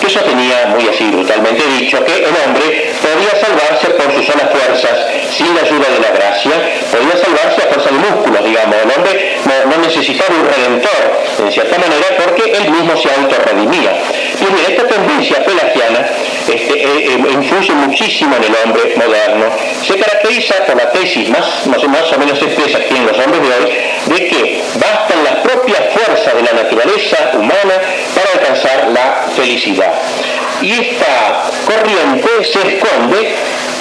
Speaker 2: que sostenía, muy así brutalmente dicho, que el hombre podía salvarse por sus solas fuerzas, sin la ayuda de la gracia, podía salvarse a fuerza de músculos, digamos. El hombre no, necesitaba un redentor, en cierta manera, porque él mismo se autorredimía. Esta tendencia pelagiana este, eh, eh, influye muchísimo en el hombre moderno. Se caracteriza por la tesis más, más, o menos expresa que en los hombres de hoy, de que bastan las propias fuerzas de la naturaleza humana para alcanzar la felicidad. Y esta corriente se esconde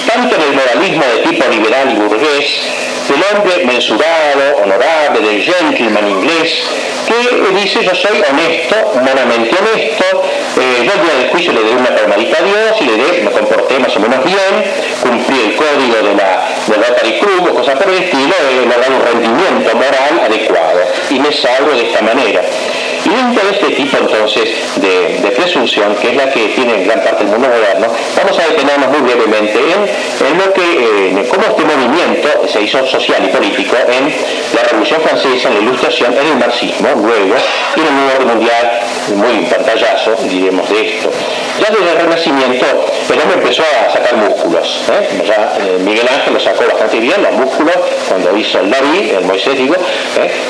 Speaker 2: tanto en el moralismo de tipo liberal y burgués, del hombre mensurado, honorable, del gentleman inglés, que dice yo soy honesto, humanamente honesto, eh, yo día del juicio le doy una palmadita a Dios y le dé, me comporté más o menos bien, cumplí el código de la, de Rotary Club o cosas por el estilo, he logrado un rendimiento moral adecuado y me salgo de esta manera. Dentro de este tipo entonces de, presunción, que es la que tiene gran parte del mundo moderno, vamos a detenernos muy brevemente en, lo que, eh, cómo este movimiento se hizo social y político en la Revolución Francesa, en la Ilustración, en el marxismo, luego, y en el nuevo orden mundial, muy pantallazo, diremos de esto. Ya desde el Renacimiento el hombre empezó a sacar músculos. ¿eh? Eh, Miguel Ángel lo sacó bastante bien, los músculos, cuando hizo el David, el Moisés digo,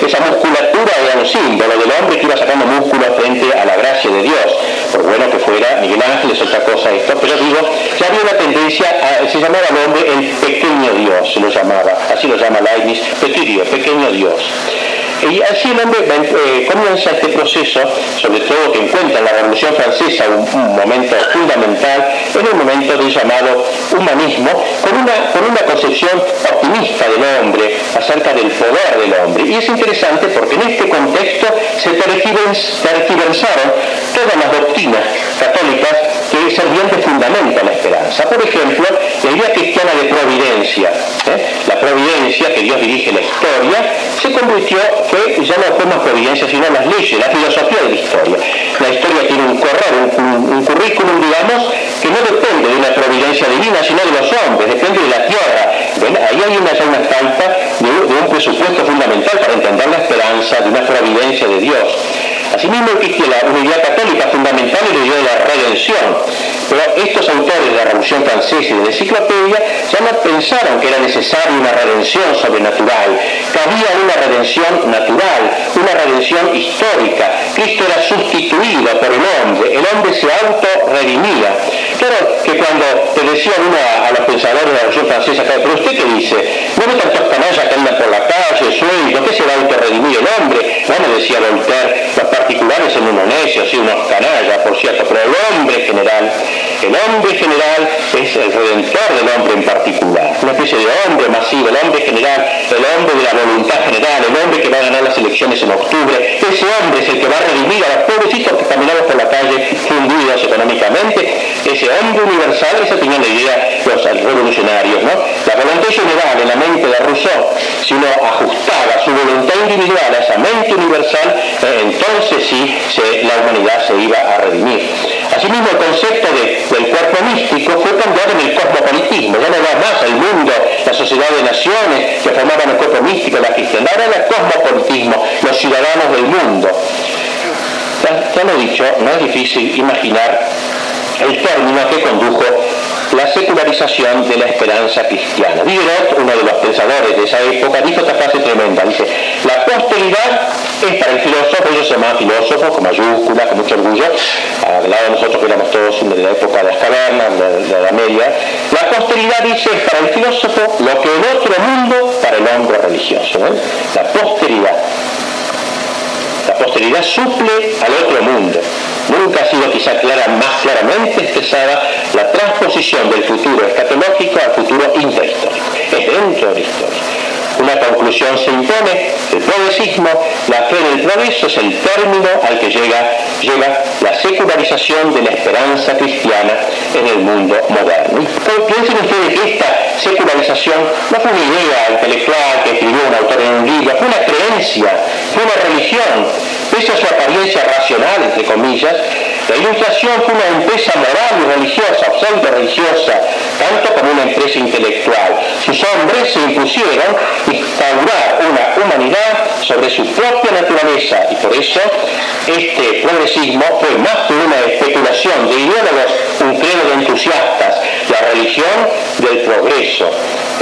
Speaker 2: esa musculatura era un símbolo del hombre que iba sacando músculos frente a la gracia de Dios. Por bueno que fuera Miguel Ángel es otra cosa esto, pero digo, ya había una tendencia, a, se llamaba al hombre el pequeño Dios, se lo llamaba, así lo llama Leibniz, pequeño Dios. Y así el hombre eh, comienza este proceso, sobre todo que encuentra en la Revolución Francesa un, momento fundamental, en el momento del llamado humanismo, con una, con una concepción optimista del hombre acerca del poder del hombre. Y es interesante porque en este contexto se tergiversaron todas las doctrinas católicas que servían de fundamento a la esperanza. Por ejemplo, la idea cristiana de providencia. ¿eh? La providencia, que Dios dirige la historia, se convirtió que ya no fue más providencia, sino las leyes, la filosofía de la historia. La historia tiene un correr, un, currículum, digamos, que que no depende de una providencia divina, sino de los hombres, depende de la tierra. Ahí hay una, una falta de, de un presupuesto fundamental para entender la esperanza de una providencia de Dios. Asimismo existe la unidad católica fundamental y la la redención. Pero estos autores de la Revolución Francesa y de la Enciclopedia ya no pensaron que era necesaria una redención sobrenatural, que había una redención natural, una redención histórica. Cristo era sustituido por el hombre, el hombre se auto-redimía. Claro que cuando te decía uno a, los pensadores de la Revolución Francesa, pero usted qué dice, no ve tantos canallas que andan por la calle, sueldos, ¿qué se va a autorredimir el hombre? No me decía Voltaire, los particulares son unos necios y unos canallas, por cierto, pero el hombre general el hombre general es el redentor del hombre en particular, una especie de hombre masivo, el hombre general, el hombre de la voluntad general, el hombre que va a ganar las elecciones en octubre. Ese hombre es el que va a redimir a los pobrecitos que caminamos por la calle fundidos económicamente. Ese hombre universal, esa tenía la idea los revolucionarios, ¿no? La voluntad general en la mente de Rousseau, si uno ajustaba su voluntad individual a esa mente universal, eh, entonces sí la humanidad se iba a redimir. Asimismo, el concepto de el cuerpo místico fue cambiado en el cosmopolitismo, ya no va más al mundo, la sociedad de naciones que formaban el cuerpo místico, la cristiandad, era el cosmopolitismo, los ciudadanos del mundo. Ya, ya lo he dicho, no es difícil imaginar el término que condujo la secularización de la esperanza cristiana. Diderot, uno de los pensadores de esa época, dijo esta frase tremenda, dice, la posteridad es para el filósofo, ellos se llamaban filósofos, con mayúscula, con mucho orgullo, al lado de nosotros que éramos todos de la época de las cavernas, de, la Edad Media, la posteridad dice es para el filósofo lo que en otro mundo para el hombre religioso. ¿eh? La posteridad. La posteridad suple al otro mundo. Nunca ha sido quizá clara, más claramente expresada la transposición del futuro escatológico al futuro intrahistórico. Es dentro de la historia. Una conclusión se impone, el progresismo, la fe en el progreso es el término al que llega, llega la secularización de la esperanza cristiana en el mundo moderno. Piensen ustedes que esta secularización no fue una idea intelectual que escribió un autor en un libro, fue una creencia, fue una religión, pese a su apariencia racional, entre comillas, la ilustración fue una empresa moral y religiosa, pseudo religiosa, tanto como una empresa intelectual. Sus hombres se impusieron instaurar una humanidad sobre su propia naturaleza y por eso este progresismo fue más que una especulación de ideólogos, un credo de entusiastas, la religión del progreso,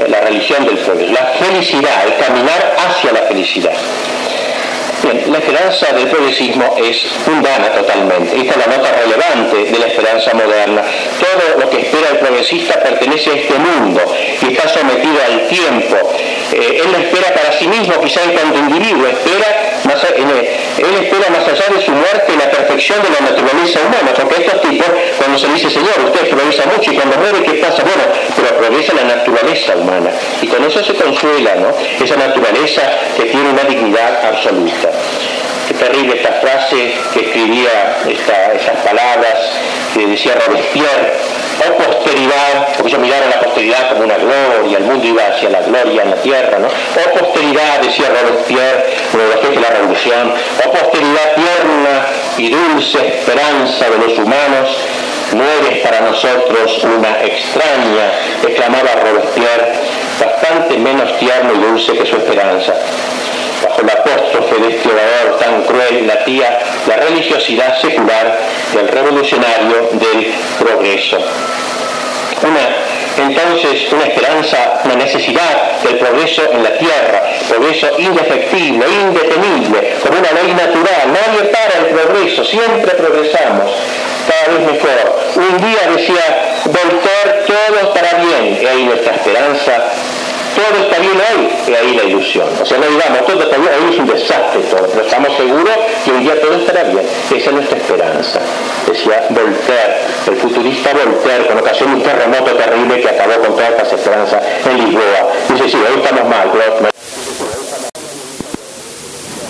Speaker 2: la religión del progreso, la felicidad, el caminar hacia la felicidad. Bien, la esperanza del progresismo es mundana totalmente. Esta es la nota relevante de la esperanza moderna. Todo lo que espera el progresista pertenece a este mundo y está sometido al tiempo. Eh, él lo espera para sí mismo, quizá en cuanto individuo, espera él espera más allá de su muerte la perfección de la naturaleza humana, porque estos tipos, cuando se dice, Señor, usted progresa mucho y cuando muere, ¿qué pasa? Bueno, pero progresa la naturaleza humana. Y con eso se consuela, ¿no? Esa naturaleza que tiene una dignidad absoluta. Qué terrible esta frase que escribía esas palabras que decía Robespierre, o posteridad, porque yo miraba la posteridad como una gloria, el mundo iba hacia la gloria en la tierra, ¿no? O posteridad, decía Robespierre, uno de los jefes de la revolución, o posteridad tierna y dulce esperanza de los humanos, no eres para nosotros una extraña, exclamaba Robespierre, bastante menos tierno y dulce que su esperanza la apóstrofe de este orador tan cruel, latía la religiosidad secular del revolucionario del progreso. Una, entonces, una esperanza, una necesidad del progreso en la tierra, progreso indefectible, indetenible, como una ley natural. Nadie para el progreso, siempre progresamos, cada vez mejor. Un día decía Voltaire, todo estará bien, y ahí nuestra esperanza todo está bien hoy, y ahí la ilusión. O sea, no digamos, todo está bien, hoy es un desastre todo, pero estamos seguros que un día todo estará bien. Esa es nuestra esperanza. Decía Voltaire, el futurista Voltaire, con ocasión de un terremoto terrible que acabó con todas estas esperanzas en Lisboa. Dice, sí, hoy estamos mal, pero...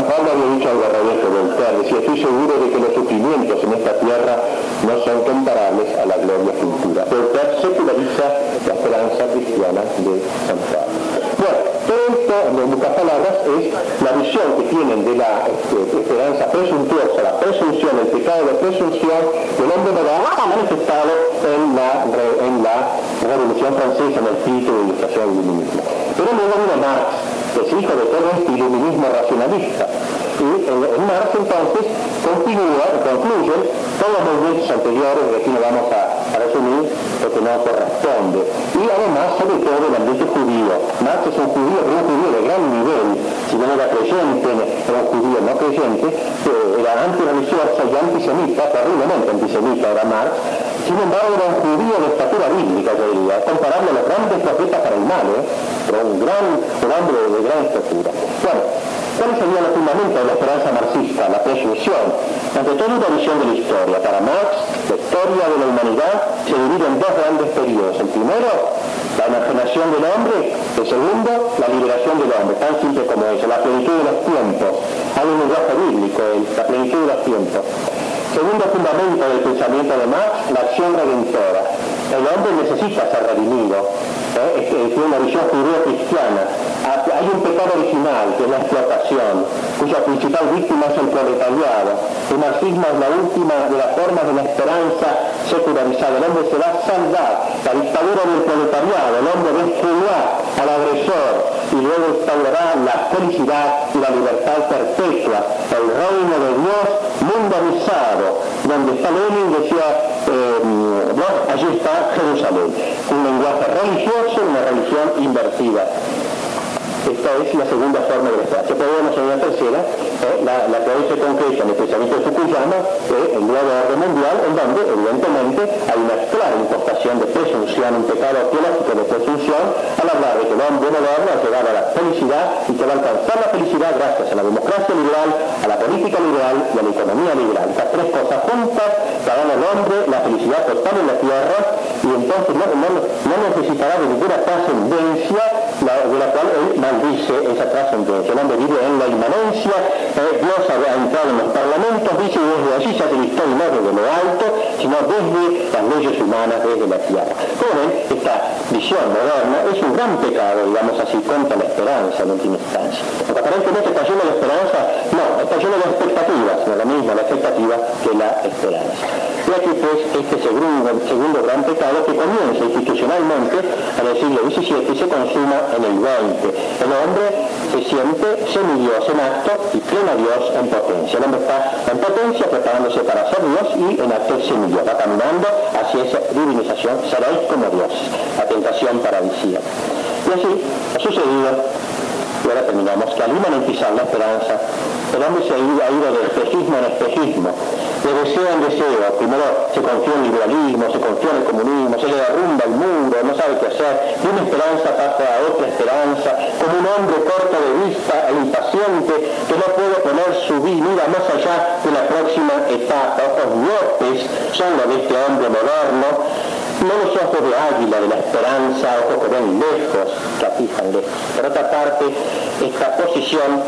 Speaker 2: Pablo había dicho algo de Voltaire, decía, estoy seguro de que los sufrimientos en esta tierra no son comparables a la gloria futura. Voltaire seculariza la esperanza cristiana de San Pablo. Bueno, todo esto en buscas palabras, es la visión que tienen de la este, esperanza presuntuosa, la presunción, el pecado de presunción del hombre ha manifestado en la, en la Revolución Francesa, en el espíritu de ilustración del iluminismo. Pero luego viene Marx, que es hijo de todo este iluminismo racionalista. Y en, Marx entonces continúa, concluyen todos los movimientos anteriores, que aquí no vamos a, resumir porque no corresponde. Y además, sobre todo, el ambiente judío. Marx es un judío, un judío de gran nivel, si no era creyente, era un judío no creyente, era antirreligioso y antisemita, terriblemente antisemita era Marx, sin embargo era un judío de estatura bíblica, yo diría, comparable a los grandes profetas ¿eh? pero un gran, hombre de gran estatura. Bueno, ¿Cuál sería el fundamento de la esperanza marxista? La presunción. Ante todo una visión de la historia. Para Marx, la historia de la humanidad se divide en dos grandes periodos. El primero, la enajenación del hombre. El segundo, la liberación del hombre. Tan simple como eso. La plenitud de los tiempos. Hay un lenguaje bíblico, la plenitud de los tiempos. Segundo fundamento del pensamiento de Marx, la acción redentora. El hombre necesita ser redimido. ¿eh? Es, es una visión judío-cristiana hay un pecado original, que es la explotación, cuya principal víctima es el proletariado. El marxismo es la última de las formas de la esperanza secularizada. El hombre se va a salvar. La dictadura del proletariado, el hombre destruirá al agresor y luego instaurará la felicidad y la libertad perpetua. El reino de Dios mundanizado, donde está Lenin, decía, eh, allí está Jerusalén. Un lenguaje religioso, una religión invertida. Esta es la segunda forma de la Podemos en una tercera, eh, la, que hoy se concreta en el pensamiento de Fukuyama, eh, el nuevo orden mundial, en donde evidentemente hay una clara impostación de presunción, un pecado teológico de presunción, al hablar de que el hombre moderno ha llegado a la felicidad y que va a alcanzar la felicidad gracias a la democracia liberal, a la política liberal y a la economía liberal. Estas tres cosas juntas darán al hombre la felicidad total en la tierra y entonces no, no necesitará de ninguna trascendencia de la cual él maldice esa trascendencia. El hombre vive en la inmanencia, eh, Dios ha entrado en los parlamentos, dice, y desde allí se la historia no desde lo alto, sino desde las leyes humanas, desde la tierra. Como ven, esta visión moderna es un gran pecado, digamos así, contra la esperanza en última instancia. Porque aparentemente está lleno de esperanza, no, está lleno de expectativas, no lo mismo la expectativa que la esperanza. Y aquí pues este segundo, segundo gran pecado que comienza institucionalmente en el siglo XVII y se consuma en el XX. El hombre se siente semidios en acto y pleno Dios en potencia. El hombre está en potencia preparándose para ser Dios y en acto semidios. Va caminando hacia esa divinización. Seréis como Dios. La tentación paradisíaca. Y así ha sucedido y ahora terminamos, que al humanizar la esperanza, el hombre se ha ido, de espejismo en espejismo, de deseo en deseo. Primero se confía en el liberalismo, se confía en el comunismo, se le derrumba el muro, no sabe qué hacer, de una esperanza pasa a otra esperanza, como un hombre corto de vista e impaciente que no puede poner su vida más allá de la próxima etapa. Ojos miopes son los de este hombre moderno no los ojos de águila, de la esperanza, ojos que ven lejos, que fijan lejos. Por otra parte, esta posición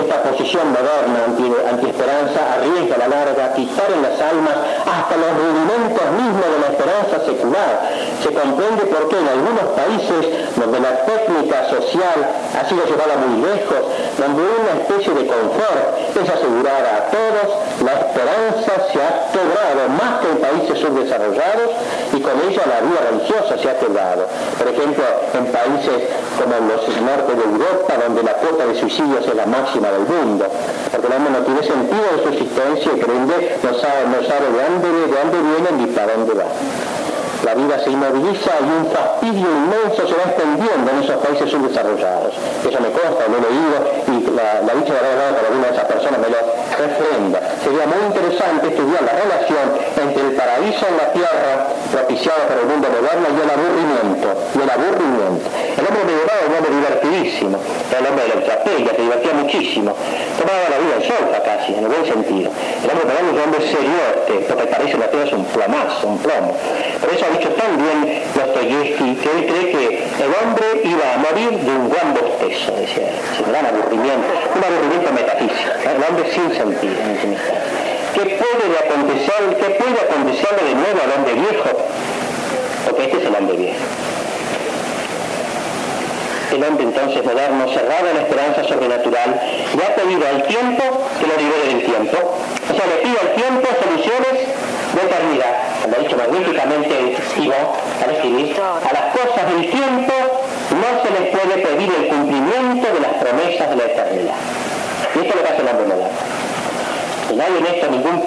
Speaker 2: esta posición moderna anti-esperanza arriesga a la larga quitar en las almas hasta los rudimentos mismos de la esperanza secular. Se comprende por qué en algunos países donde la técnica social ha sido llevada muy lejos, donde una especie de confort es asegurar a todos, la esperanza se ha quebrado más que en países subdesarrollados y con ella la vida religiosa se ha quebrado. Por ejemplo, en países como los norte de Europa, donde la cuota de suicidios es la máxima del mundo, porque el hombre no tiene sentido de su existencia y prende, no sabe, no sabe de dónde, de dónde viene ni para dónde va. La vida se inmoviliza y un fastidio inmenso se va extendiendo en esos países subdesarrollados. Eso me consta, lo he leído y la, la dicha de la por alguna de esas personas me lo refrenda. Sería muy interesante estudiar la relación entre el paraíso en la tierra propiciado por el mundo moderno y el aburrimiento. Y el aburrimiento. El hombre medieval era un hombre divertidísimo. Era el hombre de la estrategia, se divertía muchísimo. Tomaba la vida en solta casi, en el buen sentido. El hombre moderno es un hombre seriote, porque el paraíso en la tierra es un plomazo, un plomo. Por eso ha dicho también Dostoyevsky que él cree que el hombre iba a morir de un gran bostezo, decía, un gran aburrimiento, un aburrimiento metafísico, el hombre sin ¿Qué puede acontecer, qué puede acontecerle de nuevo al hombre viejo? Porque este es el hombre viejo. el hombre entonces moderno, cerrado en la esperanza sobrenatural, le ha pedido al tiempo que lo libere del tiempo. O sea, le pide al tiempo soluciones de eternidad. Como ha dicho magníficamente Ivo al escribir, a las cosas del tiempo no se les puede pedir el cumplimiento de las promesas de la eternidad. Y esto es lo que hace el hombre moderno. Y no hay en esto ningún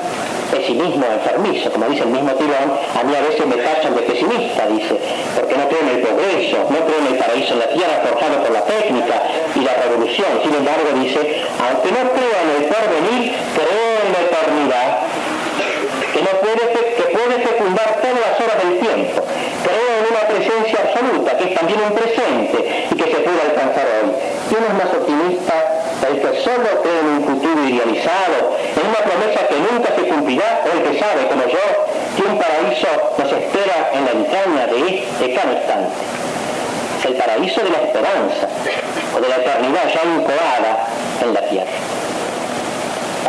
Speaker 2: pesimismo enfermizo, como dice el mismo Tirón, a mí a veces me tachan de pesimista, dice, porque no creo en el progreso, no creo en el paraíso en la tierra forjado por la técnica y la revolución. Sin embargo, dice, aunque no creo en el porvenir, creo en la eternidad, que, no puede, que puede fecundar todas las horas del tiempo. Creo en una presencia absoluta, que es también un presente y que se puede alcanzar hoy. ¿Quién es más optimista? El que solo cree un futuro idealizado, en una promesa que nunca se cumplirá, o el que sabe, como yo, que un paraíso nos espera en la entraña de, de cada instante. El paraíso de la esperanza, o de la eternidad ya incoada en la tierra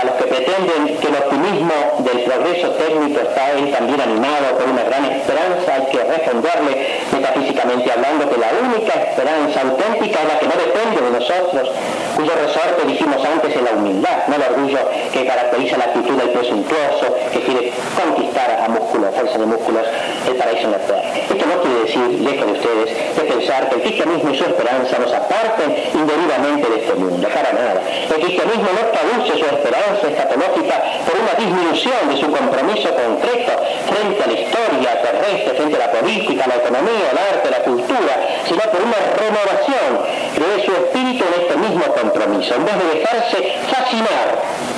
Speaker 2: a los que pretenden que el optimismo del progreso técnico está él también animado por una gran esperanza, hay que responderle metafísicamente hablando que la única esperanza auténtica es la que no depende de nosotros, cuyo resorte dijimos antes es la humildad, no el orgullo que caracteriza la actitud del presuntuoso que quiere conquistar a músculos, fuerza de músculos, el paraíso en la tierra. Esto no quiere decir, lejos de ustedes, de pensar que el cristianismo y su esperanza nos aparten indebidamente de este mundo, para nada. El cristianismo no traduce su esperanza escatológica por una disminución de su compromiso concreto frente a la historia terrestre, frente a la política, la economía, el arte, la cultura, sino por una renovación de su espíritu en este mismo compromiso, en vez de dejarse fascinar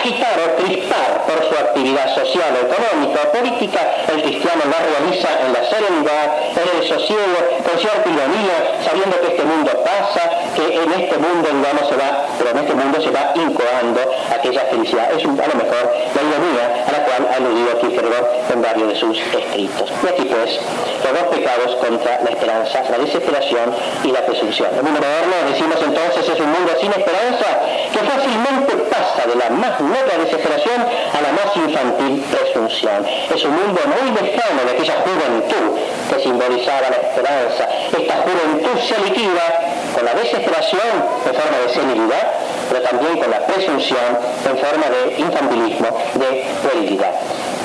Speaker 2: agitar o crispar por su actividad social, económica o política, el cristiano la realiza en la serenidad, en el sosiego, con cierta ironía, sabiendo que este mundo pasa, que en este mundo, digamos, se va, pero en este mundo se va incoando aquella felicidad. Es a lo mejor la ironía a la cual ha aludido Kierkegaard en varios de sus escritos. Y aquí pues, los dos pecados contra la esperanza, la desesperación y la presunción. El mundo moderno, decimos entonces, es un mundo sin esperanza que fácilmente pasa de la más la desesperación a la más infantil presunción. Es un mundo muy lejano de aquella juventud que simbolizaba la esperanza. Esta juventud se liquida con la desesperación en forma de senilidad, pero también con la presunción en forma de infantilismo, de puerilidad.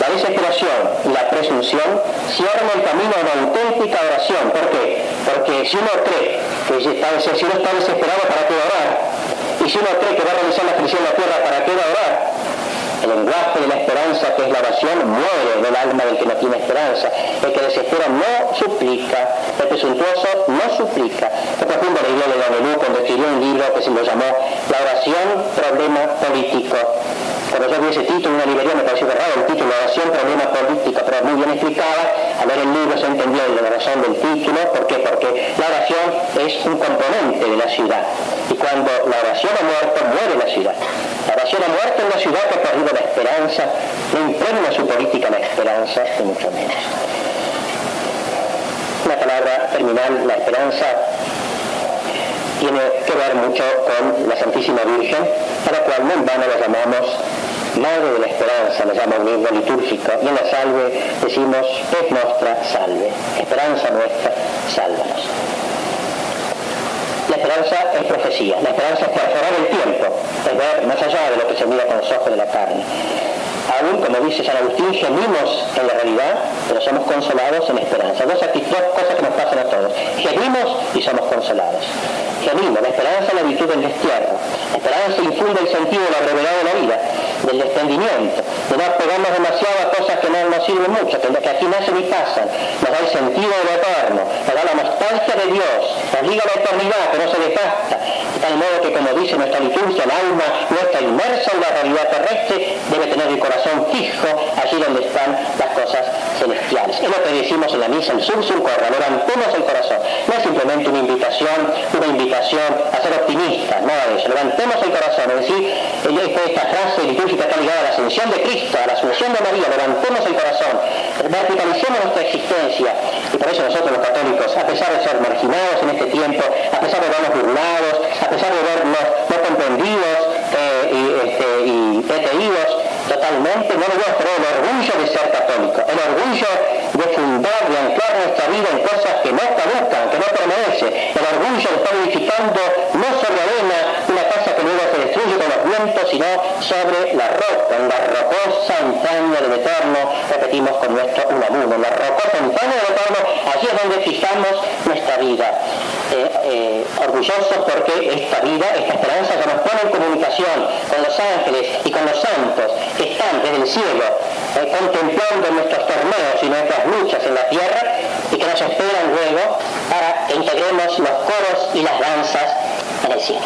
Speaker 2: La desesperación y la presunción cierran el camino a una auténtica oración. ¿Por qué? Porque si uno cree que si uno está desesperado, ¿para qué orar? Y si uno cree que va a realizar la felicidad en la tierra, ¿para qué va a orar? El lenguaje de la esperanza, que es la oración, muere del alma del que no tiene esperanza. El que desespera no suplica, el presuntuoso no suplica. Por ejemplo, la iglesia de Don cuando escribió un libro que se lo llamó La oración, problema político. Yo vi ese título una librería me pareció raro el título, oración, problema político, pero muy bien explicada. Al ver el libro se entendió la razón del título. ¿Por qué? Porque la oración es un componente de la ciudad. Y cuando la oración ha muerto, muere la ciudad. La oración ha muerto en la ciudad que ha perdido la esperanza, no impregna su política la esperanza, y mucho menos. Una palabra terminal, la esperanza, tiene que ver mucho con la Santísima Virgen, a la cual no en vano la llamamos Madre de la Esperanza, la llama un litúrgico, y en la salve decimos, es nuestra salve, esperanza nuestra, sálvanos. La esperanza es profecía, la esperanza es perforar el tiempo, es ver más allá de lo que se mira con los ojos de la carne. Aún, como dice San Agustín, gemimos en la realidad, pero somos consolados en esperanza. Dos, cosas que nos pasan a todos. Gemimos y somos consolados. Gemimos, la esperanza es la virtud del destierro. La esperanza infunde el sentido de la brevedad de la vida, del desprendimiento, de no pegarnos demasiado a cosas que no nos sirven mucho, que, aquí nacen y pasan. Nos da el sentido de lo eterno, nos da la nostalgia de Dios, nos liga la eternidad, que no se desgasta. Tal modo que, como dice nuestra liturgia, el alma no está inmersa en la realidad terrestre, debe tener el corazón fijo allí donde están las cosas celestiales. Es lo que decimos en la misa, el sur sur corra, levantemos el corazón. No es simplemente una invitación, una invitación a ser optimistas, nada de eso. Levantemos el corazón, es decir, esta frase litúrgica está ligada a la ascensión de Cristo, a la asunción de María, levantemos el corazón, verticalicemos nuestra existencia. Y por eso nosotros los católicos, a pesar de ser marginados en este tiempo, a pesar de vernos burlados, a de vernos no comprendidos eh, y, este, y totalmente, no debemos tener el orgullo de ser católico, el orgullo de fundar, de anclar nuestra vida en cosas que no caducan, que no permanecen. El orgullo lo está edificando no sobre arena, una casa que luego se destruye con los vientos, sino sobre la roca, en la rocosa montaña del Eterno, repetimos con nuestro unamuno, en la rocosa montaña del Eterno, allí es donde fijamos nuestra vida. Eh, eh, orgullosos porque esta vida, esta esperanza ya nos pone en comunicación con los ángeles y con los santos que están desde el cielo eh, contemplando nuestros torneos y nuestras luchas en la tierra y que nos esperan luego para que integremos los coros y las danzas en el cielo.